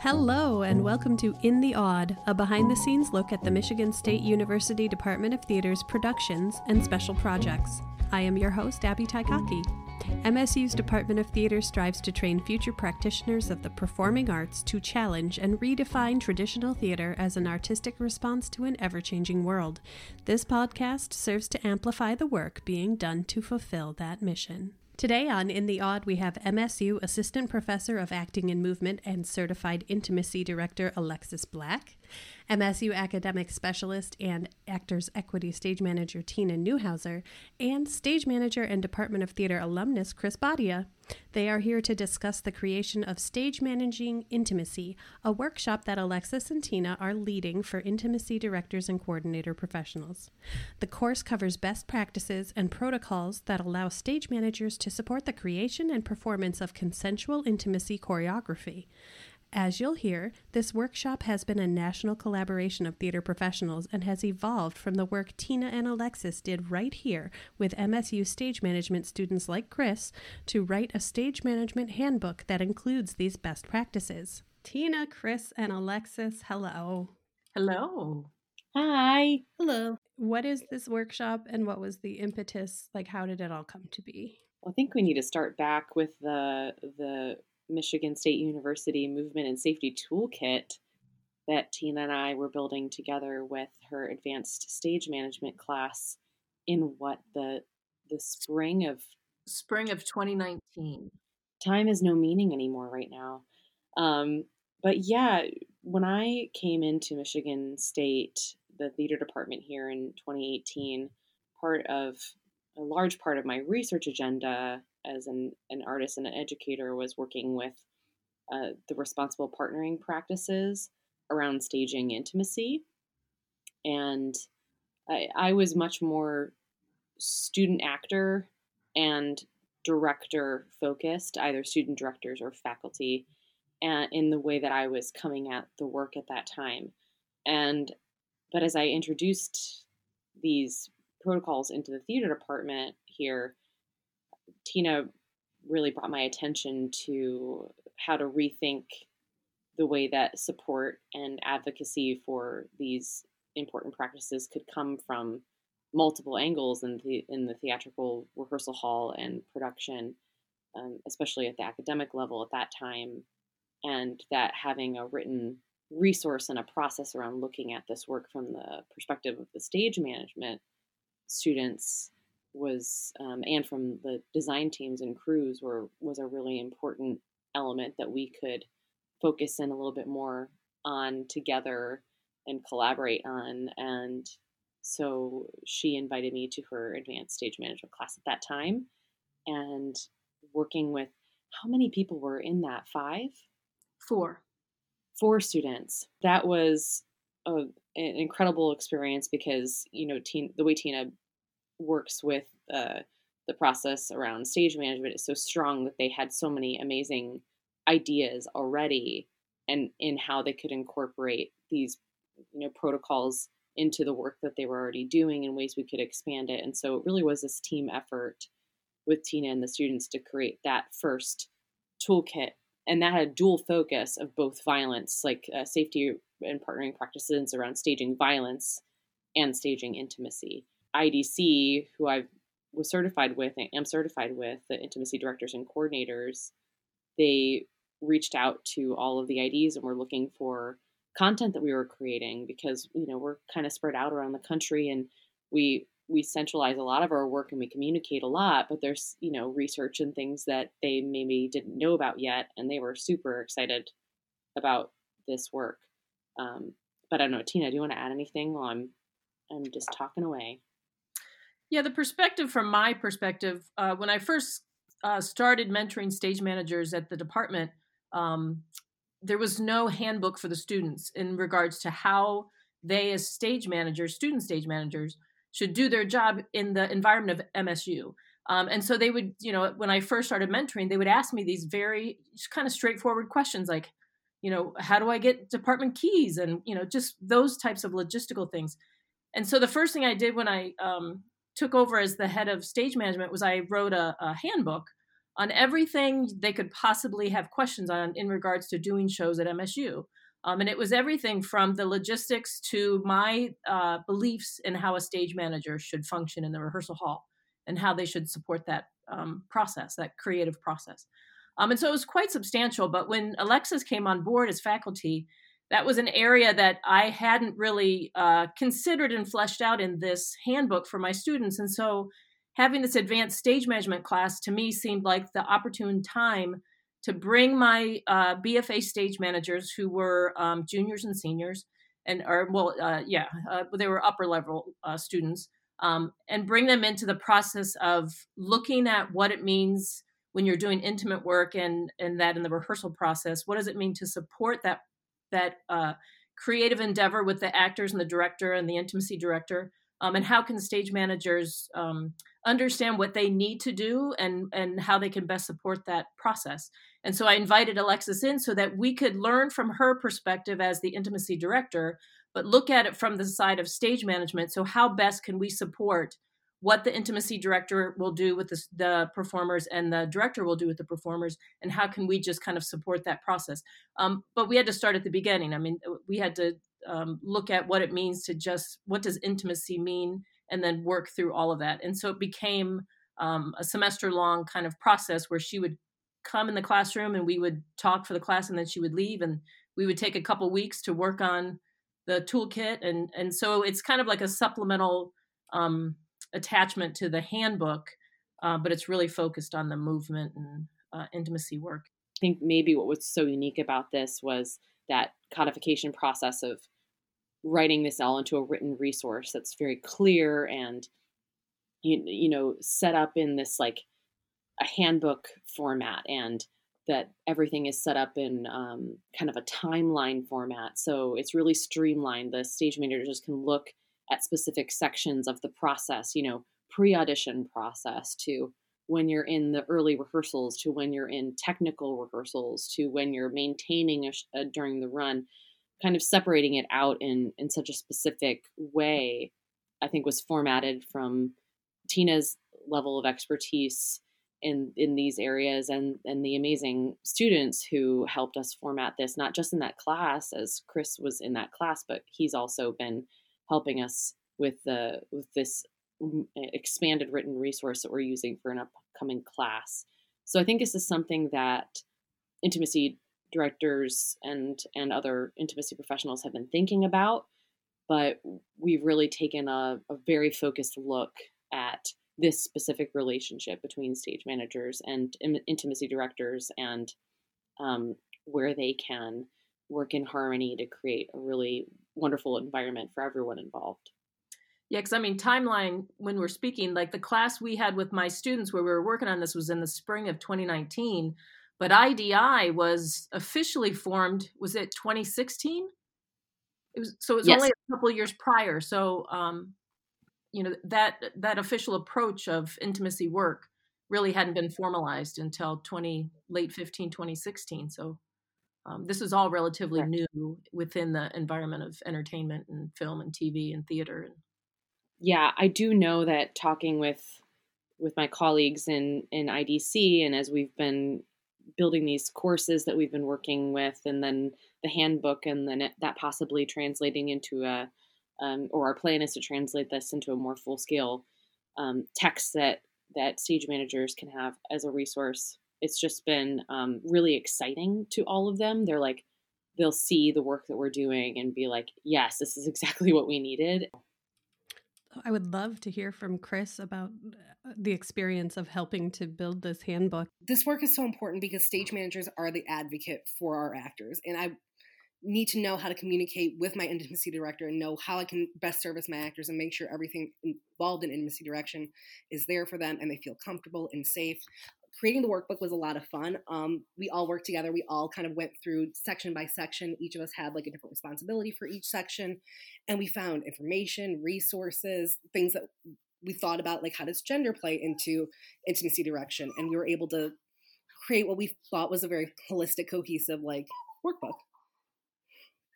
Hello, and welcome to In the Aud, a behind the scenes look at the Michigan State University Department of Theater's productions and special projects. I am your host, Abby Taikaki. MSU's Department of Theater strives to train future practitioners of the performing arts to challenge and redefine traditional theater as an artistic response to an ever changing world. This podcast serves to amplify the work being done to fulfill that mission. Today on In the Aud, we have MSU Assistant Professor of Acting and Movement and Certified Intimacy Director Alexis Black, MSU Academic Specialist and Actors Equity Stage Manager Tina Newhauser, and Stage Manager and Department of Theater alumnus Chris Badia. They are here to discuss the creation of Stage Managing Intimacy, a workshop that Alexis and Tina are leading for intimacy directors and coordinator professionals. The course covers best practices and protocols that allow stage managers to support the creation and performance of consensual intimacy choreography. As you'll hear, this workshop has been a national collaboration of theater professionals and has evolved from the work Tina and Alexis did right here with MSU stage management students like Chris to write a stage management handbook that includes these best practices. Tina, Chris, and Alexis, hello. Hello. Hi. Hello. What is this workshop and what was the impetus? Like, how did it all come to be? Well, I think we need to start back with the the Michigan State University Movement and Safety Toolkit that Tina and I were building together with her advanced stage management class in what the the spring of spring of 2019. Time has no meaning anymore right now. Um, but yeah, when I came into Michigan State, the theater department here in 2018, part of a large part of my research agenda as an, an artist and an educator was working with uh, the responsible partnering practices around staging intimacy. And I, I was much more student actor and director focused, either student directors or faculty, and in the way that I was coming at the work at that time. And but as I introduced these protocols into the theater department here, Tina really brought my attention to how to rethink the way that support and advocacy for these important practices could come from multiple angles in the in the theatrical rehearsal hall and production, um, especially at the academic level at that time, and that having a written resource and a process around looking at this work from the perspective of the stage management students was um, and from the design teams and crews were was a really important element that we could focus in a little bit more on together and collaborate on and so she invited me to her advanced stage management class at that time and working with how many people were in that? Five? Four. Four students. That was a, an incredible experience because you know teen, the way tina works with uh, the process around stage management is so strong that they had so many amazing ideas already and in how they could incorporate these you know protocols into the work that they were already doing in ways we could expand it. And so it really was this team effort with tina and the students to create that first toolkit. And that had a dual focus of both violence like uh, safety and partnering practices around staging violence and staging intimacy IDC, who I was certified with and am certified with, the intimacy directors and coordinators, they reached out to all of the IDs and were looking for content that we were creating because you know we're kind of spread out around the country and we we centralize a lot of our work and we communicate a lot but there's you know research and things that they maybe didn't know about yet and they were super excited about this work. Um, but i don't know tina do you want to add anything while i'm i'm just talking away yeah, the perspective from my perspective, uh, when I first uh, started mentoring stage managers at the department, um, there was no handbook for the students in regards to how they, as stage managers, student stage managers, should do their job in the environment of MSU. Um, and so they would, you know, when I first started mentoring, they would ask me these very kind of straightforward questions like, you know, how do I get department keys? And, you know, just those types of logistical things. And so the first thing I did when I um, took over as the head of stage management was I wrote a, a handbook on everything they could possibly have questions on in regards to doing shows at MSU. Um, and it was everything from the logistics to my uh, beliefs in how a stage manager should function in the rehearsal hall and how they should support that um, process, that creative process. Um, and so it was quite substantial. But when Alexis came on board as faculty, that was an area that I hadn't really uh, considered and fleshed out in this handbook for my students. And so having this advanced stage management class to me seemed like the opportune time to bring my uh, BFA stage managers who were um, juniors and seniors, and or well, uh, yeah, uh, they were upper level uh, students, um, and bring them into the process of looking at what it means when you're doing intimate work and and that in the rehearsal process. What does it mean to support that that uh, creative endeavor with the actors and the director and the intimacy director? Um, and how can stage managers um, understand what they need to do and and how they can best support that process and so i invited alexis in so that we could learn from her perspective as the intimacy director but look at it from the side of stage management so how best can we support what the intimacy director will do with the, the performers and the director will do with the performers and how can we just kind of support that process. Um, but we had to start at the beginning. I mean we had to um, look at what it means to just what does intimacy mean and then work through all of that. And so it became um, a semester long kind of process where she would come in the classroom and we would talk for the class and then she would leave and we would take a couple weeks to work on the toolkit. And and so it's kind of like a supplemental um, attachment to the handbook uh, but it's really focused on the movement and uh, intimacy work. I think maybe what was so unique about this was that codification process of writing this all into a written resource that's very clear and you, you know set up in this like a handbook format and that everything is set up in um, kind of a timeline format. So it's really streamlined. The stage managers can look at specific sections of the process you know pre-audition process to when you're in the early rehearsals to when you're in technical rehearsals to when you're maintaining a, a, uh, during the run. Kind of separating it out in in such a specific way i think was formatted from tina's level of expertise in in these areas and and the amazing students who helped us format this not just in that class as chris was in that class but he's also been helping us with the with this expanded written resource that we're using for an upcoming class. So i think this is something that intimacy directors and and other intimacy professionals have been thinking about but we've really taken a, a very focused look at this specific relationship between stage managers and intimacy directors and um, where they can work in harmony to create a really wonderful environment for everyone involved yeah because i mean timeline when we're speaking like the class we had with my students where we were working on this was in the spring of 2019 but IDI was officially formed, was it 2016? It was so it was yes. only a couple years prior. So um, you know, that that official approach of intimacy work really hadn't been formalized until 20 late 15 2016 so um, this is all relatively new within the environment of entertainment and film and tv and theater and yeah i do know that talking with with my colleagues in in idc and as we've been building these courses that we've been working with, and then the handbook, and then it, that possibly translating into a, um, or our plan is to translate this into a more full scale um, text that that stage managers can have as a resource. It's just been um, really exciting to all of them. They're like, they'll see the work that we're doing and be like, yes, this is exactly what we needed. I would love to hear from Chris about uh, the experience of helping to build this handbook. This work is so important because stage managers are the advocate for our actors. And I need to know how to communicate with my intimacy director and know how I can best service my actors and make sure everything involved in intimacy direction is there for them and they feel comfortable and safe creating the workbook was a lot of fun. Um, we all worked together. We all kind of went through section by section. Each of us had like a different responsibility for each section, and we found information, resources, things that we thought about, like how does gender play into intimacy direction, and we were able to create what we thought was a very holistic, cohesive like workbook.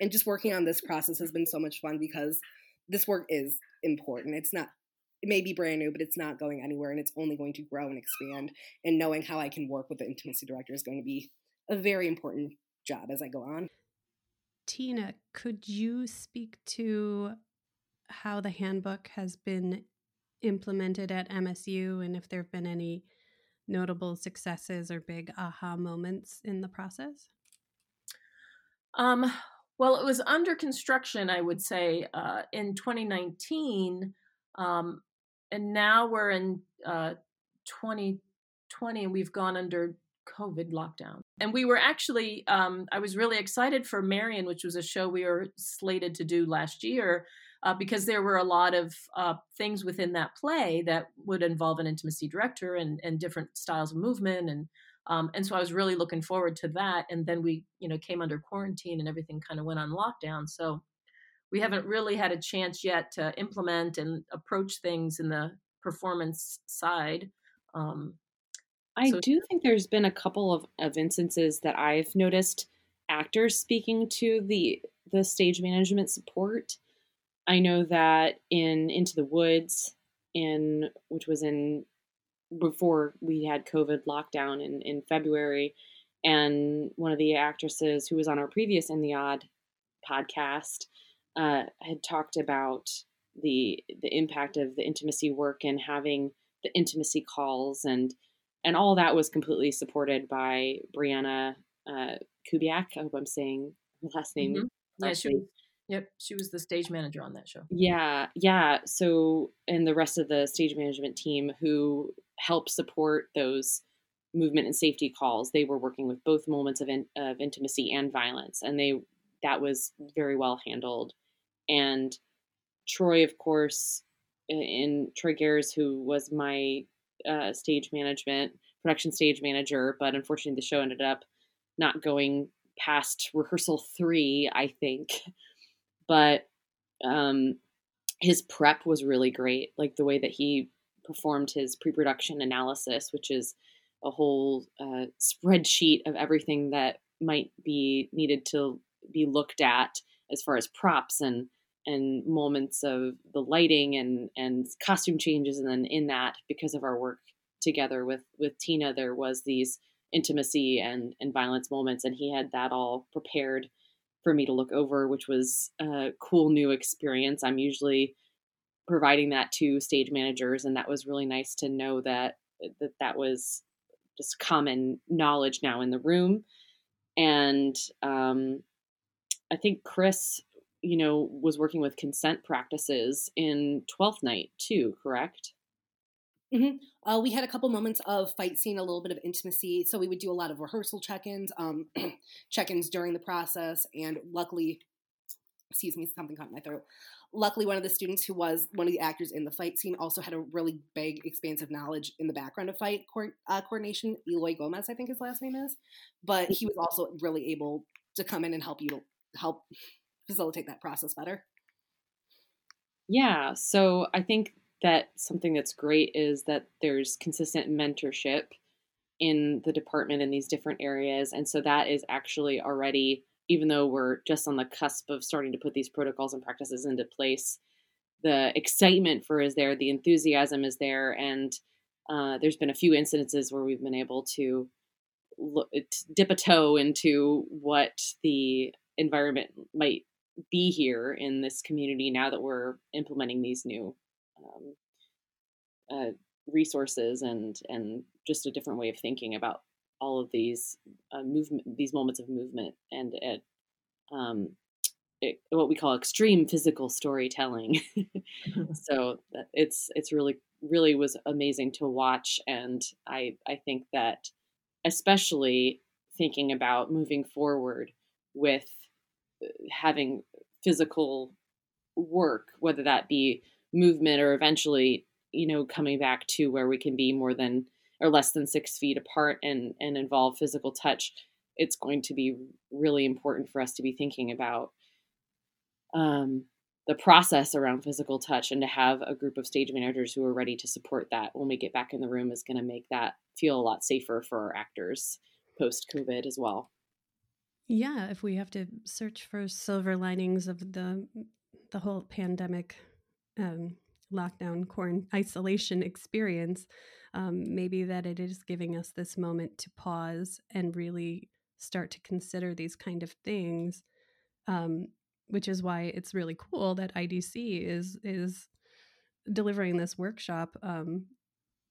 And just working on this process has been so much fun because this work is important. It's not it may be brand new, but it's not going anywhere and it's only going to grow and expand. And knowing how I can work with the intimacy director is going to be a very important job as I go on. Tina, could you speak to how the handbook has been implemented at MSU and if there have been any notable successes or big aha moments in the process? Um, well, it was under construction, I would say, uh, in 2019. Um, and now we're in uh, 2020 and we've gone under COVID lockdown. And we were actually, um, I was really excited for Marion, which was a show we were slated to do last year, uh, because there were a lot of uh, things within that play that would involve an intimacy director and, and different styles of movement. And, um, and so I was really looking forward to that. And then we, you know, came under quarantine and everything kind of went on lockdown. So we haven't really had a chance yet to implement and approach things in the performance side. Um, I so- do think there's been a couple of, of instances that I've noticed actors speaking to the the stage management support. I know that in Into the Woods, in which was in before we had COVID lockdown in, in February, and one of the actresses who was on our previous In the Aud podcast uh, had talked about the the impact of the intimacy work and having the intimacy calls and and all that was completely supported by Brianna uh, Kubiak. I hope I'm saying her last name. Mm-hmm. Yeah, she was, yep, she was the stage manager on that show. Yeah, yeah. So, and the rest of the stage management team who helped support those movement and safety calls, they were working with both moments of in, of intimacy and violence, and they that was very well handled. And Troy, of course, in Troy Gares, who was my uh, stage management, production stage manager, but unfortunately the show ended up not going past rehearsal three, I think. But um, his prep was really great, like the way that he performed his pre-production analysis, which is a whole uh, spreadsheet of everything that might be needed to be looked at as far as props and and moments of the lighting and and costume changes and then in that because of our work together with with Tina there was these intimacy and and violence moments and he had that all prepared for me to look over which was a cool new experience. I'm usually providing that to stage managers and that was really nice to know that that that was just common knowledge now in the room. And um, I think Chris you know, was working with consent practices in Twelfth Night too, correct? Mm-hmm. Uh, we had a couple moments of fight scene, a little bit of intimacy. So we would do a lot of rehearsal check-ins, um, check-ins during the process, and luckily, excuse me, something caught in my throat. Luckily, one of the students who was one of the actors in the fight scene also had a really big, expansive knowledge in the background of fight co- uh, coordination. Eloy Gomez, I think his last name is, but he was also really able to come in and help you help facilitate that process better. Yeah, so I think that something that's great is that there's consistent mentorship in the department in these different areas. And so that is actually already, even though we're just on the cusp of starting to put these protocols and practices into place, the excitement for is there, the enthusiasm is there, and uh, there's been a few incidences where we've been able to dip a toe into what the environment might be here in this community now that we're implementing these new um, uh, resources and and just a different way of thinking about all of these uh, movement these moments of movement and at um, it, what we call extreme physical storytelling. So it's it's really really was amazing to watch and i i think that especially thinking about moving forward with having physical work, whether that be movement or eventually, you know, coming back to where we can be more than or less than six feet apart and and involve physical touch. It's going to be really important for us to be thinking about um, the process around physical touch and to have a group of stage managers who are ready to support that when we get back in the room is going to make that feel a lot safer for our actors post COVID as well. Yeah, if we have to search for silver linings of the the whole pandemic, um, lockdown, quarantine, isolation experience, um, maybe that it is giving us this moment to pause and really start to consider these kind of things. Um, which is why it's really cool that IDC is is delivering this workshop um,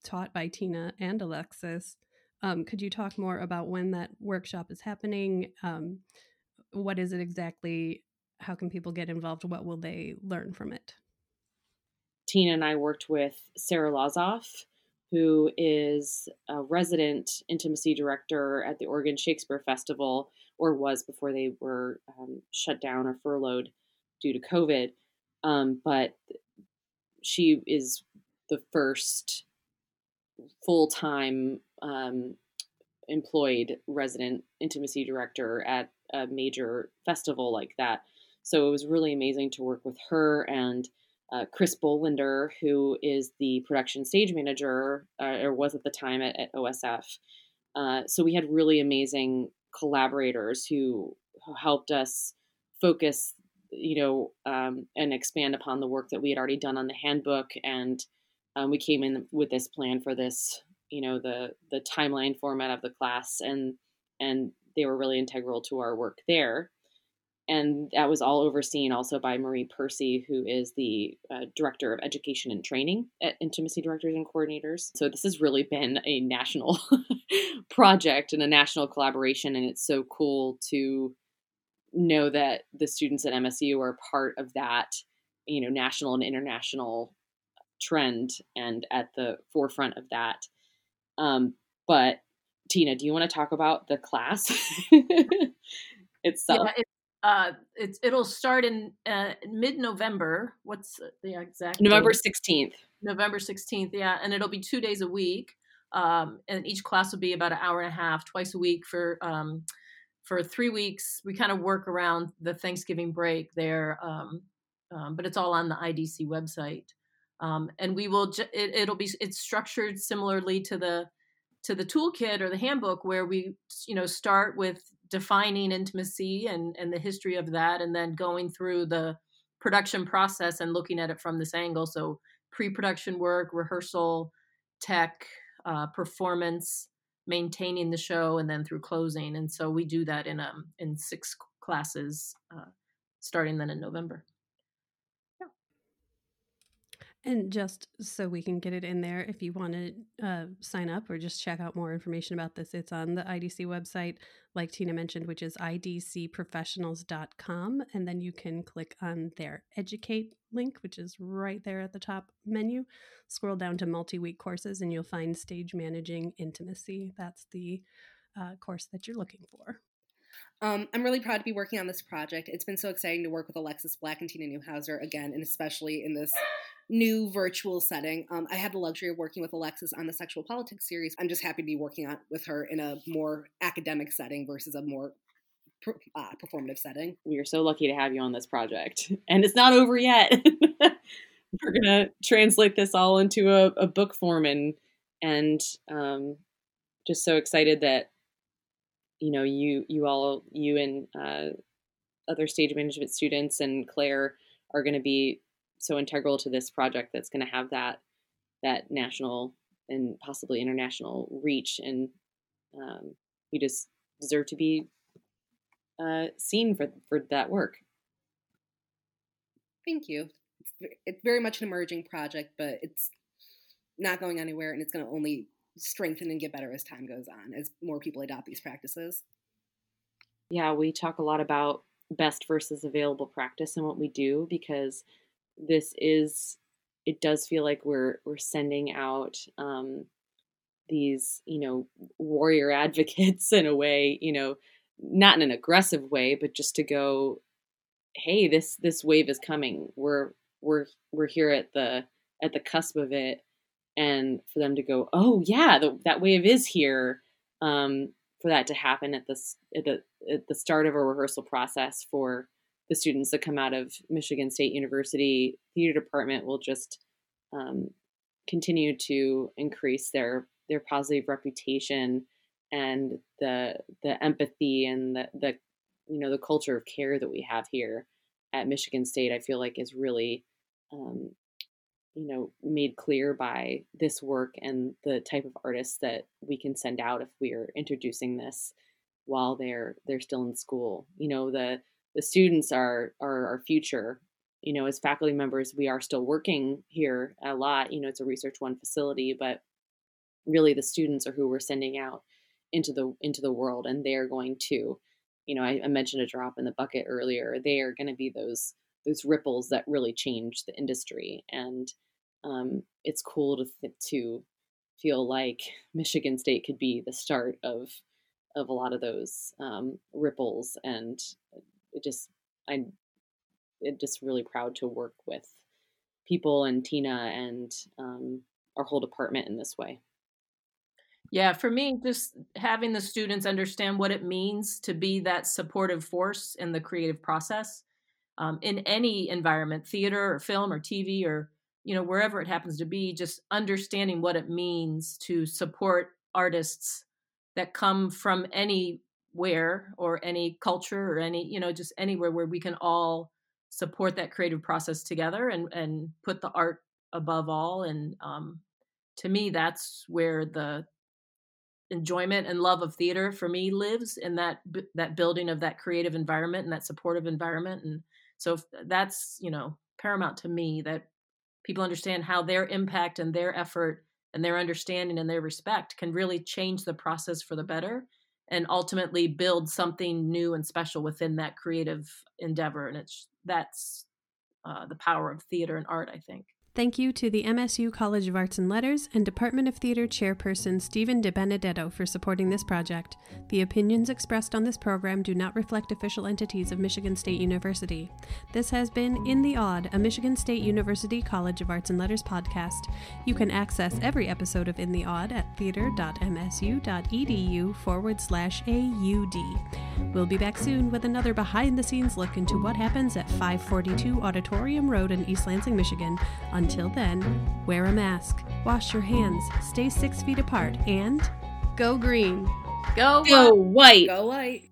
taught by Tina and Alexis. Um, could you talk more about when that workshop is happening? Um, what is it exactly? How can people get involved? What will they learn from it? Tina and I worked with Sarah Lazoff, who is a resident intimacy director at the Oregon Shakespeare Festival, or was before they were um, shut down or furloughed due to COVID. Um, but she is the first full time um, employed resident intimacy director at a major festival like that. So it was really amazing to work with her and uh, Chris Bolander, who is the production stage manager, uh, or was at the time at, at OSF. Uh, so we had really amazing collaborators who, who helped us focus, you know, um, and expand upon the work that we had already done on the handbook. And um, we came in with this plan for this, you know, the the timeline format of the class, and and they were really integral to our work there and that was all overseen also by Marie Percy, who is the uh, director of education and training at Intimacy Directors and Coordinators. So this has really been a national project and a national collaboration, and it's so cool to know that the students at MSU are part of that, you know, national and international trend and at the forefront of that. Um, but Tina, do you want to talk about the class itself? Yeah, uh, it's it'll start in uh, mid-November. What's the exact November sixteenth? November sixteenth, yeah, and it'll be two days a week. Um, and each class will be about an hour and a half, twice a week for um, for three weeks. We kind of work around the Thanksgiving break there, um, um but it's all on the IDC website. Um, and we will it, it'll be it's structured similarly to the to the toolkit or the handbook where we you know start with defining intimacy and, and the history of that, and then going through the production process and looking at it from this angle. So, pre production work, rehearsal, tech, uh, performance, maintaining the show, and then through closing. And so, we do that in, um, in six classes uh, starting then in November. And just so we can get it in there, if you want to uh, sign up or just check out more information about this, it's on the IDC website, like Tina mentioned, which is idcprofessionals.com. And then you can click on their educate link, which is right there at the top menu. Scroll down to multi week courses, and you'll find Stage Managing Intimacy. That's the uh, course that you're looking for. Um, I'm really proud to be working on this project. It's been so exciting to work with Alexis Black and Tina Newhouser again, and especially in this new virtual setting. Um, I had the luxury of working with Alexis on the sexual politics series. I'm just happy to be working on with her in a more academic setting versus a more uh, performative setting. We are so lucky to have you on this project, and it's not over yet. We're gonna translate this all into a, a book form, and and um, just so excited that you know you you all you and uh, other stage management students and Claire are going to be so integral to this project that's going to have that that national and possibly international reach and um, you just deserve to be uh, seen for for that work. Thank you. It's, it's very much an emerging project but it's not going anywhere and it's going to only strengthen and get better as time goes on as more people adopt these practices. Yeah we talk a lot about best versus available practice and what we do because this is it does feel like we're we're sending out um, these you know warrior advocates in a way you know not in an aggressive way but just to go hey this this wave is coming. We're we're we're here at the at the cusp of it. And for them to go oh yeah the, that wave is here um, for that to happen at this at the at the start of a rehearsal process for the students that come out of Michigan State University theater department will just um, continue to increase their their positive reputation and the the empathy and the, the you know the culture of care that we have here at Michigan State. I feel like is really um, you know, made clear by this work and the type of artists that we can send out if we're introducing this while they're they're still in school. You know, the the students are are our future. You know, as faculty members, we are still working here a lot. You know, it's a research one facility, but really the students are who we're sending out into the into the world, and they're going to, you know, I, I mentioned a drop in the bucket earlier. They are going to be those those ripples that really change the industry, and um, it's cool to th- to feel like Michigan State could be the start of of a lot of those um, ripples and it just I'm just really proud to work with people and Tina and um, our whole department in this way. Yeah, for me, just having the students understand what it means to be that supportive force in the creative process um, in any environment, theater or film or TV or you know wherever it happens to be, just understanding what it means to support artists that come from any where or any culture or any you know just anywhere where we can all support that creative process together and and put the art above all and um, to me that's where the enjoyment and love of theater for me lives in that that building of that creative environment and that supportive environment and so that's you know paramount to me that people understand how their impact and their effort and their understanding and their respect can really change the process for the better and ultimately build something new and special within that creative endeavor and it's that's uh, the power of theater and art i think Thank you to the MSU College of Arts and Letters and Department of Theater Chairperson Stephen DiBenedetto for supporting this project. The opinions expressed on this program do not reflect official entities of Michigan State University. This has been In the Aud, a Michigan State University College of Arts and Letters podcast. You can access every episode of In the Aud at theater.msu.edu forward slash AUD. We'll be back soon with another behind the scenes look into what happens at 542 Auditorium Road in East Lansing, Michigan until then, wear a mask, wash your hands, stay six feet apart, and go green. Go, go white. Go white.